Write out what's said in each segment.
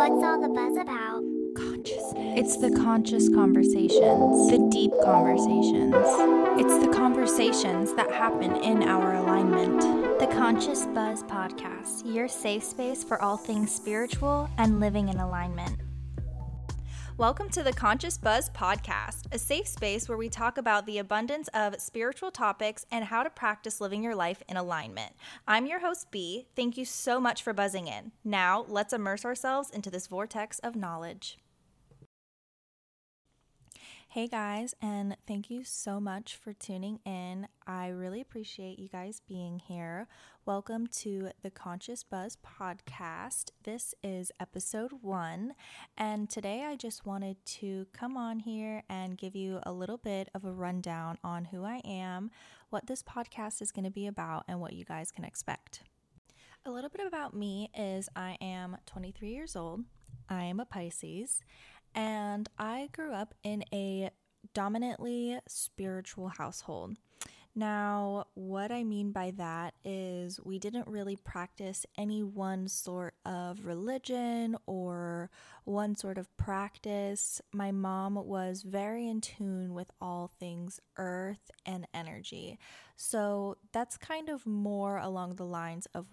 What's all the buzz about? Consciousness. It's the conscious conversations, the deep conversations. It's the conversations that happen in our alignment. The Conscious Buzz Podcast, your safe space for all things spiritual and living in alignment. Welcome to the Conscious Buzz Podcast, a safe space where we talk about the abundance of spiritual topics and how to practice living your life in alignment. I'm your host, B. Thank you so much for buzzing in. Now, let's immerse ourselves into this vortex of knowledge. Hey guys, and thank you so much for tuning in. I really appreciate you guys being here. Welcome to the Conscious Buzz podcast. This is episode one, and today I just wanted to come on here and give you a little bit of a rundown on who I am, what this podcast is going to be about, and what you guys can expect. A little bit about me is I am 23 years old, I am a Pisces and I grew up in a dominantly spiritual household. Now, what I mean by that is we didn't really practice any one sort of religion or one sort of practice. My mom was very in tune with all things earth and energy. So that's kind of more along the lines of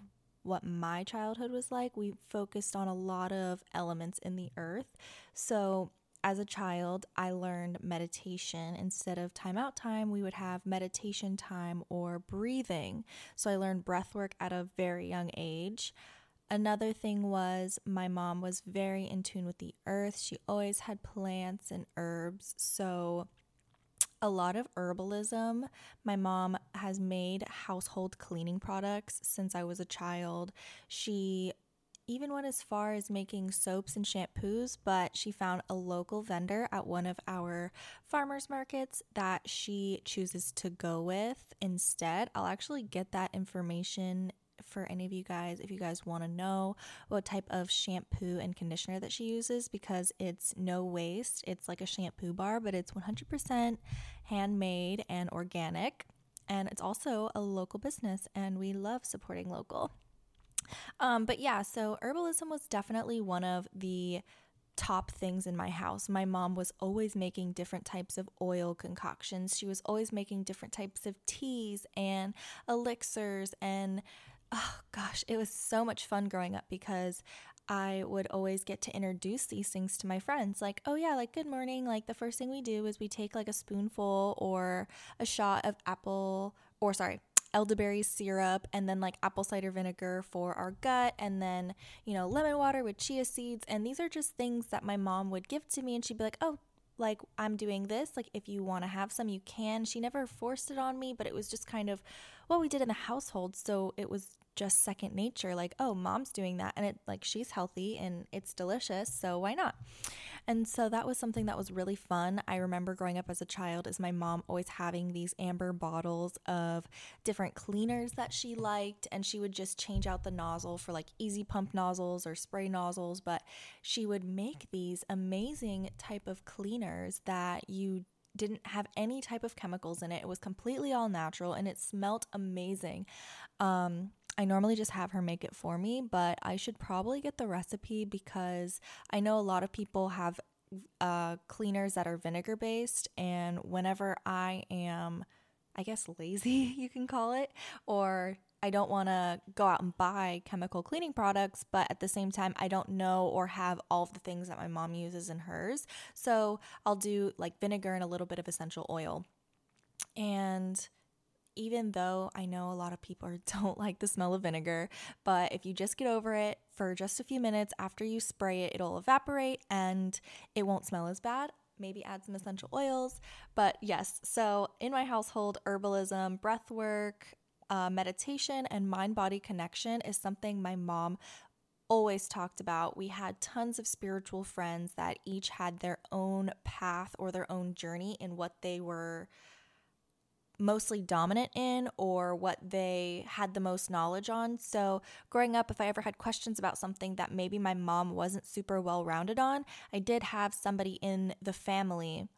what my childhood was like, we focused on a lot of elements in the earth. So, as a child, I learned meditation. Instead of time out time, we would have meditation time or breathing. So, I learned breath work at a very young age. Another thing was my mom was very in tune with the earth. She always had plants and herbs. So, a lot of herbalism. My mom has made household cleaning products since I was a child. She even went as far as making soaps and shampoos, but she found a local vendor at one of our farmers markets that she chooses to go with instead. I'll actually get that information for any of you guys if you guys want to know what type of shampoo and conditioner that she uses because it's no waste. It's like a shampoo bar, but it's 100% handmade and organic. And it's also a local business, and we love supporting local. Um, but yeah, so herbalism was definitely one of the top things in my house. My mom was always making different types of oil concoctions. She was always making different types of teas and elixirs and oh gosh, it was so much fun growing up because I would always get to introduce these things to my friends. Like, oh, yeah, like, good morning. Like, the first thing we do is we take like a spoonful or a shot of apple, or sorry, elderberry syrup, and then like apple cider vinegar for our gut, and then, you know, lemon water with chia seeds. And these are just things that my mom would give to me, and she'd be like, oh, like I'm doing this. Like, if you want to have some, you can. She never forced it on me, but it was just kind of what we did in the household. So it was just second nature like oh mom's doing that and it like she's healthy and it's delicious so why not and so that was something that was really fun i remember growing up as a child is my mom always having these amber bottles of different cleaners that she liked and she would just change out the nozzle for like easy pump nozzles or spray nozzles but she would make these amazing type of cleaners that you didn't have any type of chemicals in it. It was completely all natural and it smelled amazing. Um, I normally just have her make it for me, but I should probably get the recipe because I know a lot of people have uh, cleaners that are vinegar based. And whenever I am, I guess, lazy, you can call it, or I don't want to go out and buy chemical cleaning products, but at the same time, I don't know or have all of the things that my mom uses in hers. So I'll do like vinegar and a little bit of essential oil. And even though I know a lot of people don't like the smell of vinegar, but if you just get over it for just a few minutes after you spray it, it'll evaporate and it won't smell as bad. Maybe add some essential oils. But yes, so in my household, herbalism, breath work, uh, meditation, and mind body connection is something my mom always talked about. We had tons of spiritual friends that each had their own path or their own journey in what they were mostly dominant in or what they had the most knowledge on. So, growing up, if I ever had questions about something that maybe my mom wasn't super well rounded on, I did have somebody in the family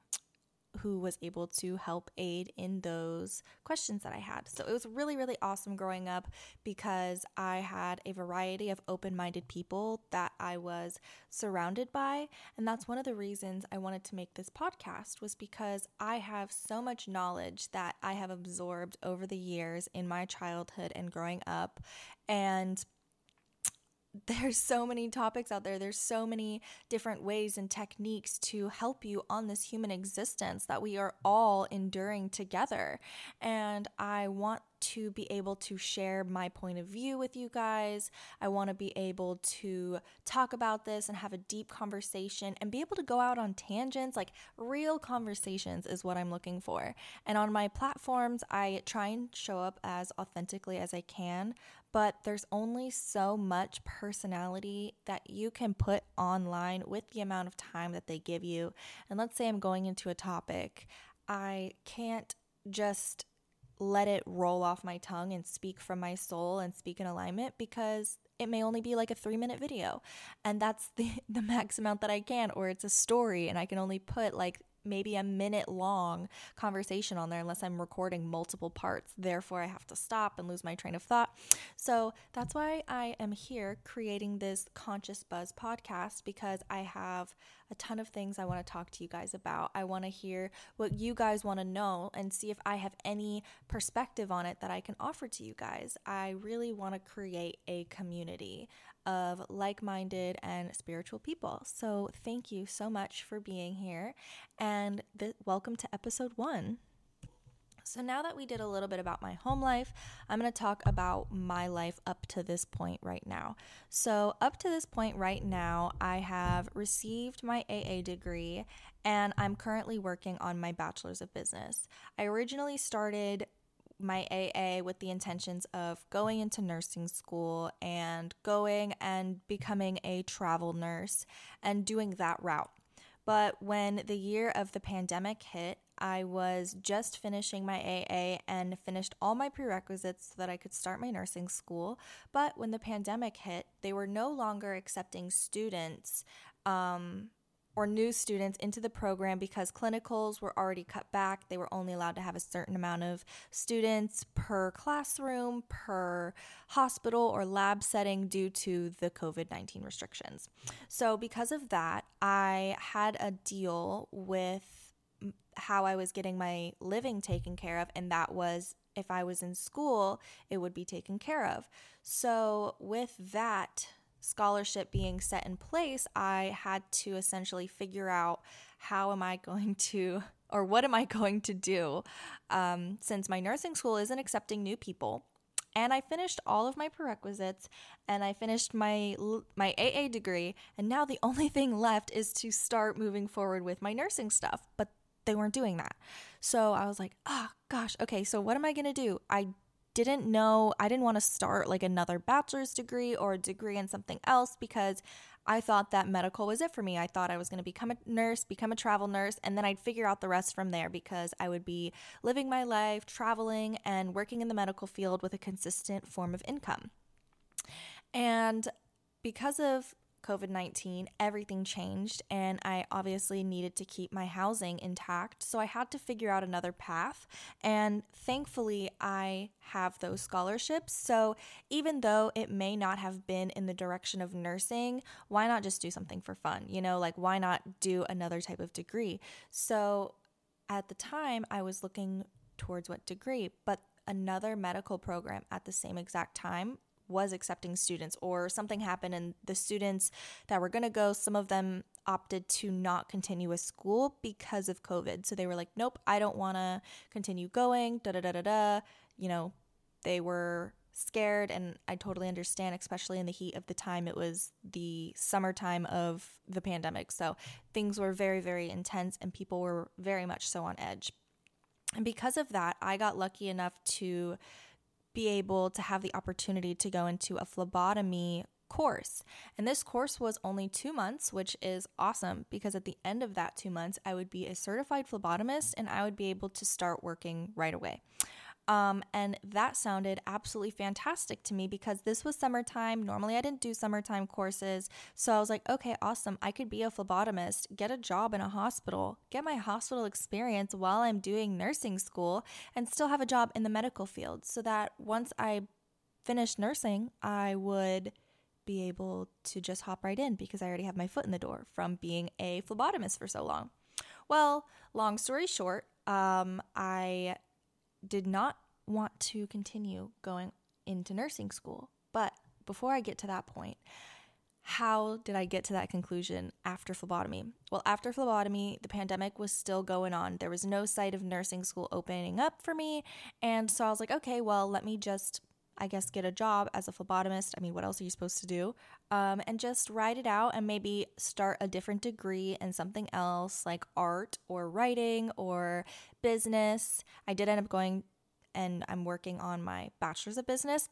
who was able to help aid in those questions that I had. So it was really, really awesome growing up because I had a variety of open minded people that I was surrounded by. And that's one of the reasons I wanted to make this podcast was because I have so much knowledge that I have absorbed over the years in my childhood and growing up. And there's so many topics out there. There's so many different ways and techniques to help you on this human existence that we are all enduring together. And I want to be able to share my point of view with you guys. I want to be able to talk about this and have a deep conversation and be able to go out on tangents. Like real conversations is what I'm looking for. And on my platforms, I try and show up as authentically as I can but there's only so much personality that you can put online with the amount of time that they give you. And let's say I'm going into a topic, I can't just let it roll off my tongue and speak from my soul and speak in alignment because it may only be like a three minute video and that's the, the max amount that i can or it's a story and i can only put like maybe a minute long conversation on there unless I'm recording multiple parts. Therefore, I have to stop and lose my train of thought. So that's why I am here creating this Conscious Buzz podcast because I have a ton of things I want to talk to you guys about. I want to hear what you guys want to know and see if I have any perspective on it that I can offer to you guys. I really want to create a community of like minded and spiritual people. So, thank you so much for being here and welcome to episode one. So, now that we did a little bit about my home life, I'm going to talk about my life up to this point right now. So, up to this point right now, I have received my AA degree and I'm currently working on my bachelor's of business. I originally started my AA with the intentions of going into nursing school and going and becoming a travel nurse and doing that route. But when the year of the pandemic hit, I was just finishing my AA and finished all my prerequisites so that I could start my nursing school. But when the pandemic hit, they were no longer accepting students um, or new students into the program because clinicals were already cut back. They were only allowed to have a certain amount of students per classroom, per hospital or lab setting due to the COVID 19 restrictions. So, because of that, I had a deal with how I was getting my living taken care of, and that was if I was in school, it would be taken care of. So, with that, scholarship being set in place, I had to essentially figure out how am I going to, or what am I going to do, um, since my nursing school isn't accepting new people. And I finished all of my prerequisites, and I finished my my AA degree, and now the only thing left is to start moving forward with my nursing stuff. But they weren't doing that, so I was like, oh gosh, okay. So what am I gonna do? I didn't know, I didn't want to start like another bachelor's degree or a degree in something else because I thought that medical was it for me. I thought I was going to become a nurse, become a travel nurse, and then I'd figure out the rest from there because I would be living my life, traveling, and working in the medical field with a consistent form of income. And because of COVID 19, everything changed, and I obviously needed to keep my housing intact. So I had to figure out another path. And thankfully, I have those scholarships. So even though it may not have been in the direction of nursing, why not just do something for fun? You know, like why not do another type of degree? So at the time, I was looking towards what degree, but another medical program at the same exact time was accepting students or something happened and the students that were going to go some of them opted to not continue with school because of covid. So they were like nope i don't want to continue going da da da da da. You know they were scared and i totally understand especially in the heat of the time. It was the summertime of the pandemic. So things were very very intense and people were very much so on edge. And because of that i got lucky enough to be able to have the opportunity to go into a phlebotomy course. And this course was only two months, which is awesome because at the end of that two months, I would be a certified phlebotomist and I would be able to start working right away. Um, and that sounded absolutely fantastic to me because this was summertime. Normally, I didn't do summertime courses. So I was like, okay, awesome. I could be a phlebotomist, get a job in a hospital, get my hospital experience while I'm doing nursing school, and still have a job in the medical field so that once I finished nursing, I would be able to just hop right in because I already have my foot in the door from being a phlebotomist for so long. Well, long story short, um, I did not want to continue going into nursing school. But before I get to that point, how did I get to that conclusion after phlebotomy? Well, after phlebotomy, the pandemic was still going on. There was no sight of nursing school opening up for me. And so I was like, okay, well, let me just, I guess, get a job as a phlebotomist. I mean, what else are you supposed to do? Um, and just write it out and maybe start a different degree in something else like art or writing or business. I did end up going and I'm working on my bachelor's of business.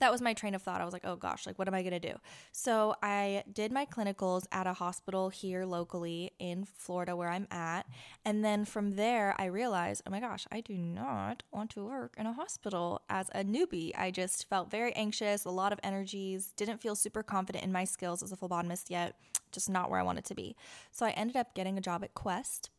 That was my train of thought. I was like, oh gosh, like, what am I going to do? So I did my clinicals at a hospital here locally in Florida where I'm at. And then from there, I realized, oh my gosh, I do not want to work in a hospital as a newbie. I just felt very anxious, a lot of energies, didn't feel super confident in my skills as a phlebotomist yet, just not where I wanted to be. So I ended up getting a job at Quest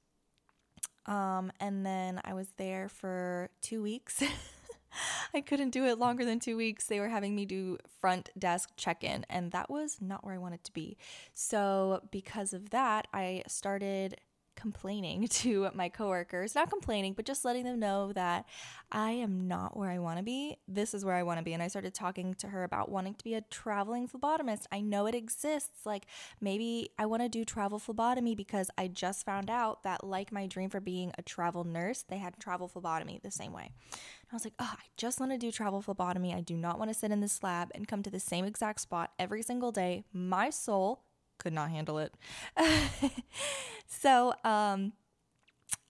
um, and then I was there for two weeks. I couldn't do it longer than two weeks. They were having me do front desk check in, and that was not where I wanted to be. So, because of that, I started complaining to my coworkers, not complaining, but just letting them know that I am not where I want to be. This is where I want to be. And I started talking to her about wanting to be a traveling phlebotomist. I know it exists. Like maybe I want to do travel phlebotomy because I just found out that, like my dream for being a travel nurse, they had travel phlebotomy the same way. And I was like, oh, I just want to do travel phlebotomy. I do not want to sit in this lab and come to the same exact spot every single day. My soul could not handle it. so, um,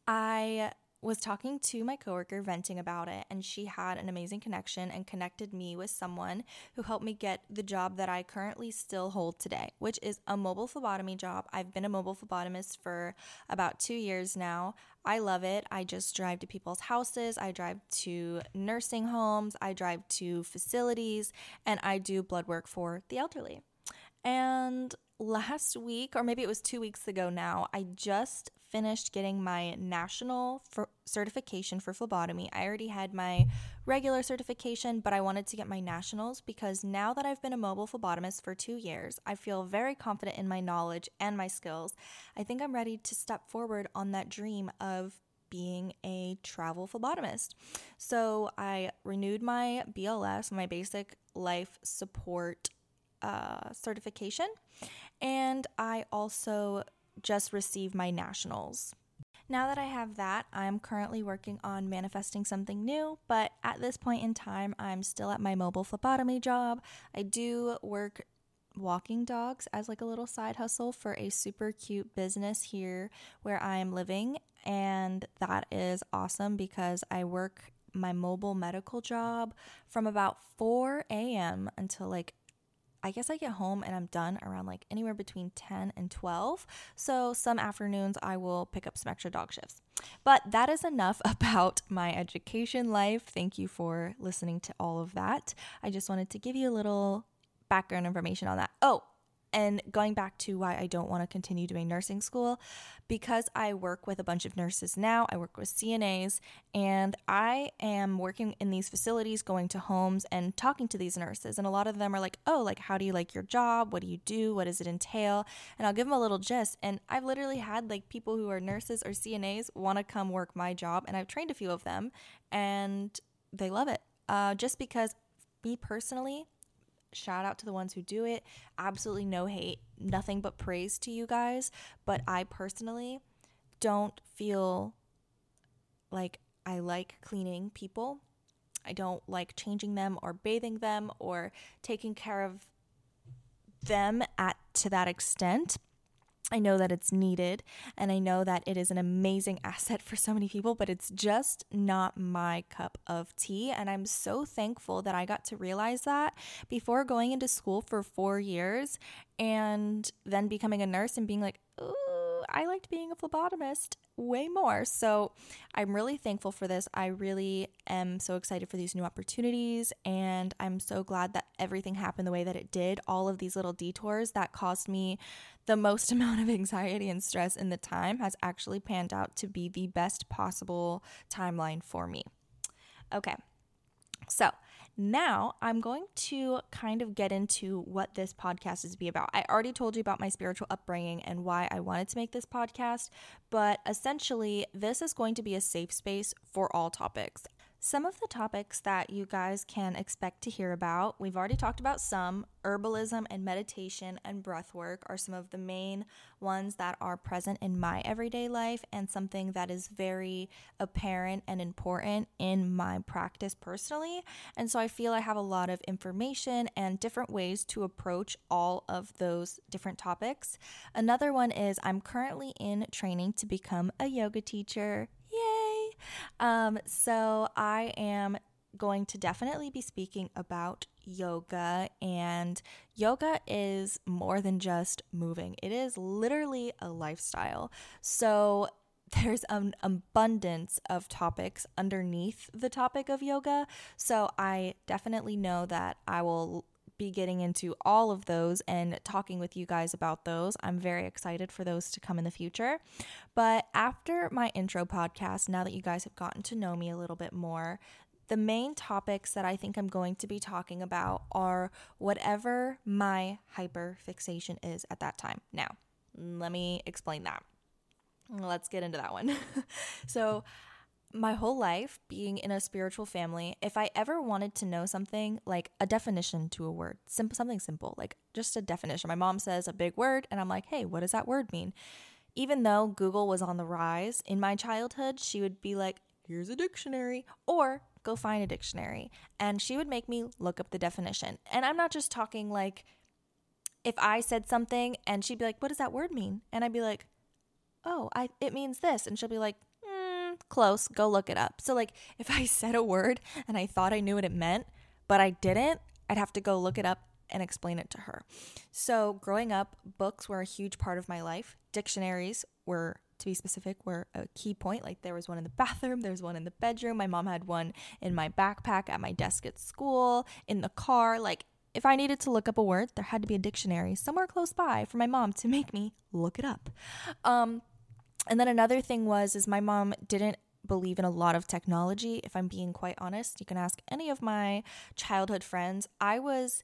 I was talking to my coworker venting about it and she had an amazing connection and connected me with someone who helped me get the job that I currently still hold today, which is a mobile phlebotomy job. I've been a mobile phlebotomist for about 2 years now. I love it. I just drive to people's houses, I drive to nursing homes, I drive to facilities, and I do blood work for the elderly. And last week, or maybe it was two weeks ago now, I just finished getting my national certification for phlebotomy. I already had my regular certification, but I wanted to get my nationals because now that I've been a mobile phlebotomist for two years, I feel very confident in my knowledge and my skills. I think I'm ready to step forward on that dream of being a travel phlebotomist. So I renewed my BLS, my basic life support uh, certification, and I also just received my nationals. Now that I have that, I'm currently working on manifesting something new, but at this point in time, I'm still at my mobile phlebotomy job. I do work walking dogs as like a little side hustle for a super cute business here where I am living, and that is awesome because I work my mobile medical job from about 4 a.m. until like I guess I get home and I'm done around like anywhere between 10 and 12. So some afternoons I will pick up some extra dog shifts. But that is enough about my education life. Thank you for listening to all of that. I just wanted to give you a little background information on that. Oh, and going back to why I don't want to continue doing nursing school, because I work with a bunch of nurses now, I work with CNAs, and I am working in these facilities, going to homes and talking to these nurses. And a lot of them are like, oh, like, how do you like your job? What do you do? What does it entail? And I'll give them a little gist. And I've literally had like people who are nurses or CNAs want to come work my job, and I've trained a few of them, and they love it. Uh, just because me personally, Shout out to the ones who do it. Absolutely no hate, nothing but praise to you guys. But I personally don't feel like I like cleaning people. I don't like changing them or bathing them or taking care of them at to that extent I know that it's needed and I know that it is an amazing asset for so many people, but it's just not my cup of tea. And I'm so thankful that I got to realize that before going into school for four years and then becoming a nurse and being like, ooh, I liked being a phlebotomist way more. So I'm really thankful for this. I really am so excited for these new opportunities. And I'm so glad that everything happened the way that it did. All of these little detours that caused me the most amount of anxiety and stress in the time has actually panned out to be the best possible timeline for me. Okay. So, now I'm going to kind of get into what this podcast is be about. I already told you about my spiritual upbringing and why I wanted to make this podcast, but essentially, this is going to be a safe space for all topics. Some of the topics that you guys can expect to hear about, we've already talked about some. Herbalism and meditation and breath work are some of the main ones that are present in my everyday life and something that is very apparent and important in my practice personally. And so I feel I have a lot of information and different ways to approach all of those different topics. Another one is I'm currently in training to become a yoga teacher. Um, so I am going to definitely be speaking about yoga, and yoga is more than just moving, it is literally a lifestyle. So there's an abundance of topics underneath the topic of yoga. So I definitely know that I will be getting into all of those and talking with you guys about those. I'm very excited for those to come in the future. But after my intro podcast, now that you guys have gotten to know me a little bit more, the main topics that I think I'm going to be talking about are whatever my hyper fixation is at that time. Now, let me explain that. Let's get into that one. so, my whole life being in a spiritual family, if I ever wanted to know something like a definition to a word, simple something simple, like just a definition. My mom says a big word and I'm like, "Hey, what does that word mean?" Even though Google was on the rise in my childhood, she would be like, "Here's a dictionary," or "Go find a dictionary." And she would make me look up the definition. And I'm not just talking like if I said something and she'd be like, "What does that word mean?" And I'd be like, "Oh, I it means this." And she'll be like, close, go look it up. So, like, if I said a word and I thought I knew what it meant, but I didn't, I'd have to go look it up and explain it to her. So, growing up, books were a huge part of my life. Dictionaries were, to be specific, were a key point. Like, there was one in the bathroom, there was one in the bedroom. My mom had one in my backpack at my desk at school, in the car. Like, if I needed to look up a word, there had to be a dictionary somewhere close by for my mom to make me look it up. Um, and then another thing was is my mom didn't believe in a lot of technology if I'm being quite honest. You can ask any of my childhood friends. I was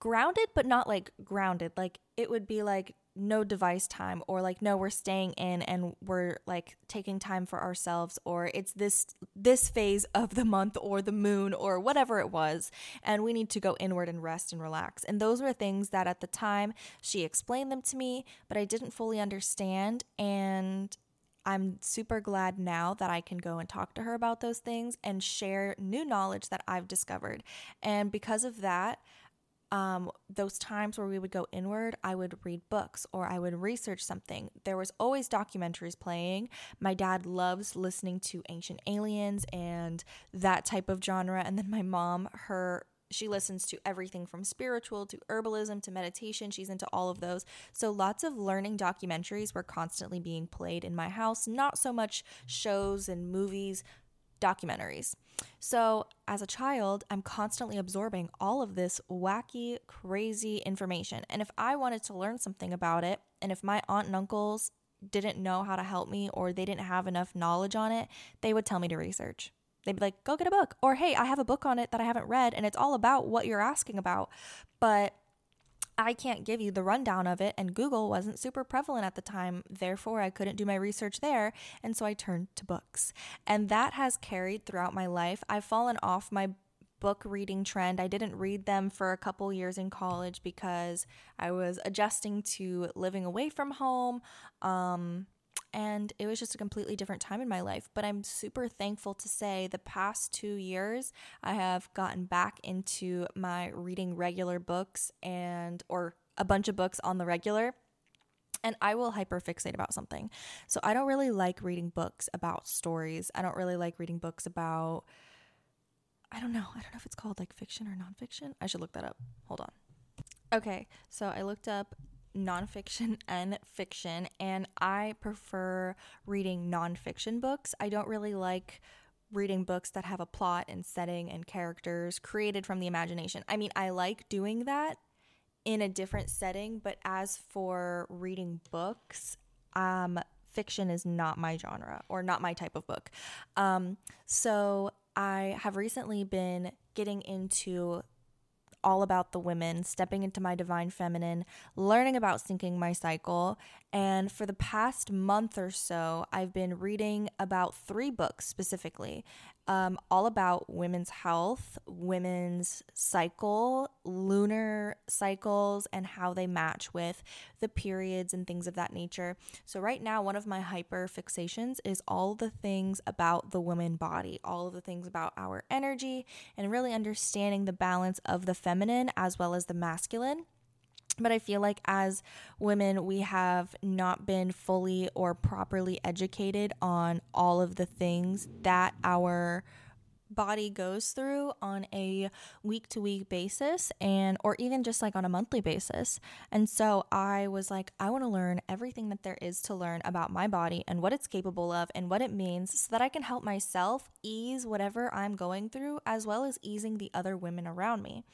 grounded but not like grounded. Like it would be like no device time or like no we're staying in and we're like taking time for ourselves or it's this this phase of the month or the moon or whatever it was and we need to go inward and rest and relax and those were things that at the time she explained them to me but I didn't fully understand and I'm super glad now that I can go and talk to her about those things and share new knowledge that I've discovered. And because of that, um, those times where we would go inward, I would read books or I would research something. There was always documentaries playing. My dad loves listening to ancient aliens and that type of genre. And then my mom, her she listens to everything from spiritual to herbalism to meditation. She's into all of those. So lots of learning documentaries were constantly being played in my house, not so much shows and movies, documentaries. So, as a child, I'm constantly absorbing all of this wacky, crazy information. And if I wanted to learn something about it, and if my aunt and uncles didn't know how to help me or they didn't have enough knowledge on it, they would tell me to research. They'd be like, go get a book. Or, hey, I have a book on it that I haven't read and it's all about what you're asking about. But I can't give you the rundown of it, and Google wasn't super prevalent at the time. Therefore, I couldn't do my research there. And so I turned to books. And that has carried throughout my life. I've fallen off my book reading trend. I didn't read them for a couple years in college because I was adjusting to living away from home. Um, and it was just a completely different time in my life. But I'm super thankful to say the past two years, I have gotten back into my reading regular books and, or a bunch of books on the regular and I will hyperfixate about something. So I don't really like reading books about stories. I don't really like reading books about I don't know. I don't know if it's called like fiction or nonfiction. I should look that up. Hold on. Okay, so I looked up nonfiction and fiction, and I prefer reading nonfiction books. I don't really like reading books that have a plot and setting and characters created from the imagination. I mean, I like doing that in a different setting, but as for reading books, um, fiction is not my genre or not my type of book. Um, so I have recently been getting into all about the women, stepping into my divine feminine, learning about syncing my cycle. And for the past month or so, I've been reading about three books specifically um, all about women's health, women's cycle, lunar cycles, and how they match with the periods and things of that nature. So, right now, one of my hyper fixations is all the things about the woman body, all of the things about our energy, and really understanding the balance of the feminine as well as the masculine. But I feel like as women, we have not been fully or properly educated on all of the things that our body goes through on a week to week basis and or even just like on a monthly basis. And so I was like I want to learn everything that there is to learn about my body and what it's capable of and what it means so that I can help myself ease whatever I'm going through as well as easing the other women around me.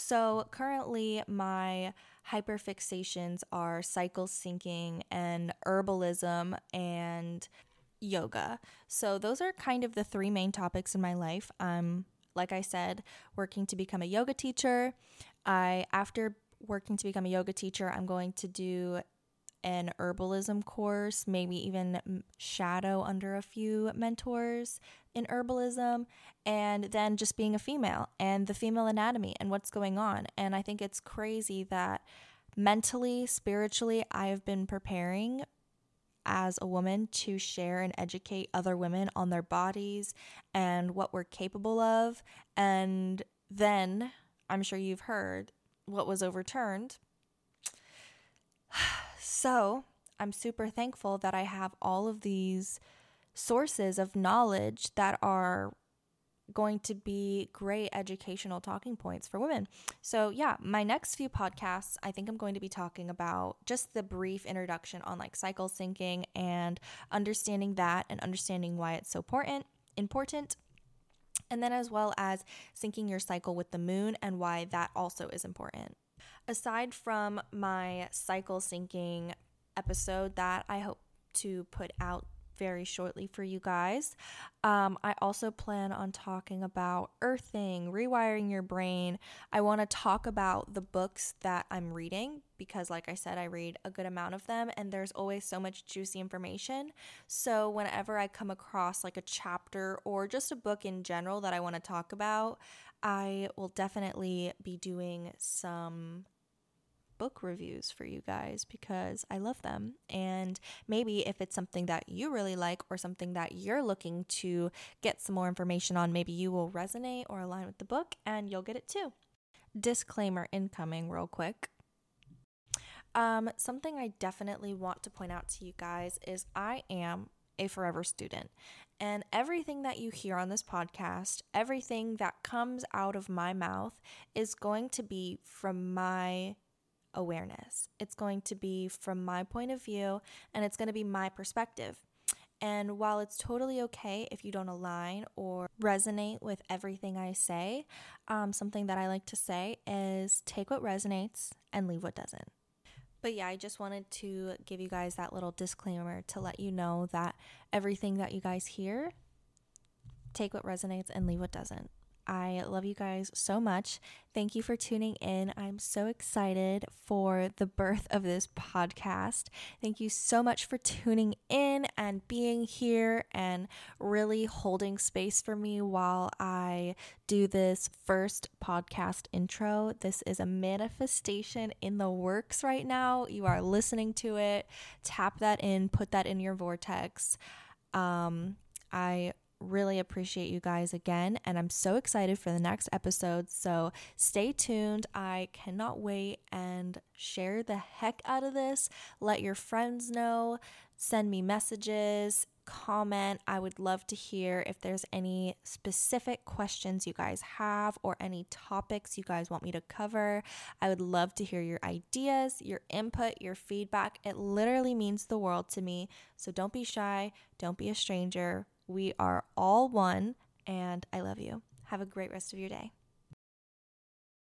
So currently my hyperfixations are cycle syncing and herbalism and yoga. So those are kind of the three main topics in my life. Um like I said, working to become a yoga teacher. I after working to become a yoga teacher, I'm going to do an herbalism course, maybe even shadow under a few mentors in herbalism, and then just being a female and the female anatomy and what's going on. And I think it's crazy that mentally, spiritually, I have been preparing as a woman to share and educate other women on their bodies and what we're capable of. And then I'm sure you've heard what was overturned. So I'm super thankful that I have all of these sources of knowledge that are going to be great educational talking points for women. So, yeah, my next few podcasts, I think I'm going to be talking about just the brief introduction on like cycle syncing and understanding that and understanding why it's so important, important. And then as well as syncing your cycle with the moon and why that also is important aside from my cycle syncing episode that I hope to put out very shortly for you guys. Um, I also plan on talking about earthing, rewiring your brain. I want to talk about the books that I'm reading because, like I said, I read a good amount of them and there's always so much juicy information. So, whenever I come across like a chapter or just a book in general that I want to talk about, I will definitely be doing some book reviews for you guys because I love them. And maybe if it's something that you really like or something that you're looking to get some more information on, maybe you will resonate or align with the book and you'll get it too. Disclaimer incoming, real quick. Um, something I definitely want to point out to you guys is I am a forever student. And everything that you hear on this podcast, everything that comes out of my mouth is going to be from my awareness. It's going to be from my point of view and it's going to be my perspective. And while it's totally okay if you don't align or resonate with everything I say, um, something that I like to say is take what resonates and leave what doesn't. But yeah, I just wanted to give you guys that little disclaimer to let you know that everything that you guys hear, take what resonates and leave what doesn't. I love you guys so much. Thank you for tuning in. I'm so excited for the birth of this podcast. Thank you so much for tuning in and being here and really holding space for me while I do this first podcast intro. This is a manifestation in the works right now. You are listening to it. Tap that in, put that in your vortex. Um, I really appreciate you guys again. And I'm so excited for the next episode. So stay tuned. I cannot wait and share the heck out of this. Let your friends know, send me messages, comment. I would love to hear if there's any specific questions you guys have or any topics you guys want me to cover. I would love to hear your ideas, your input, your feedback. It literally means the world to me. So don't be shy, don't be a stranger. We are all one, and I love you. Have a great rest of your day.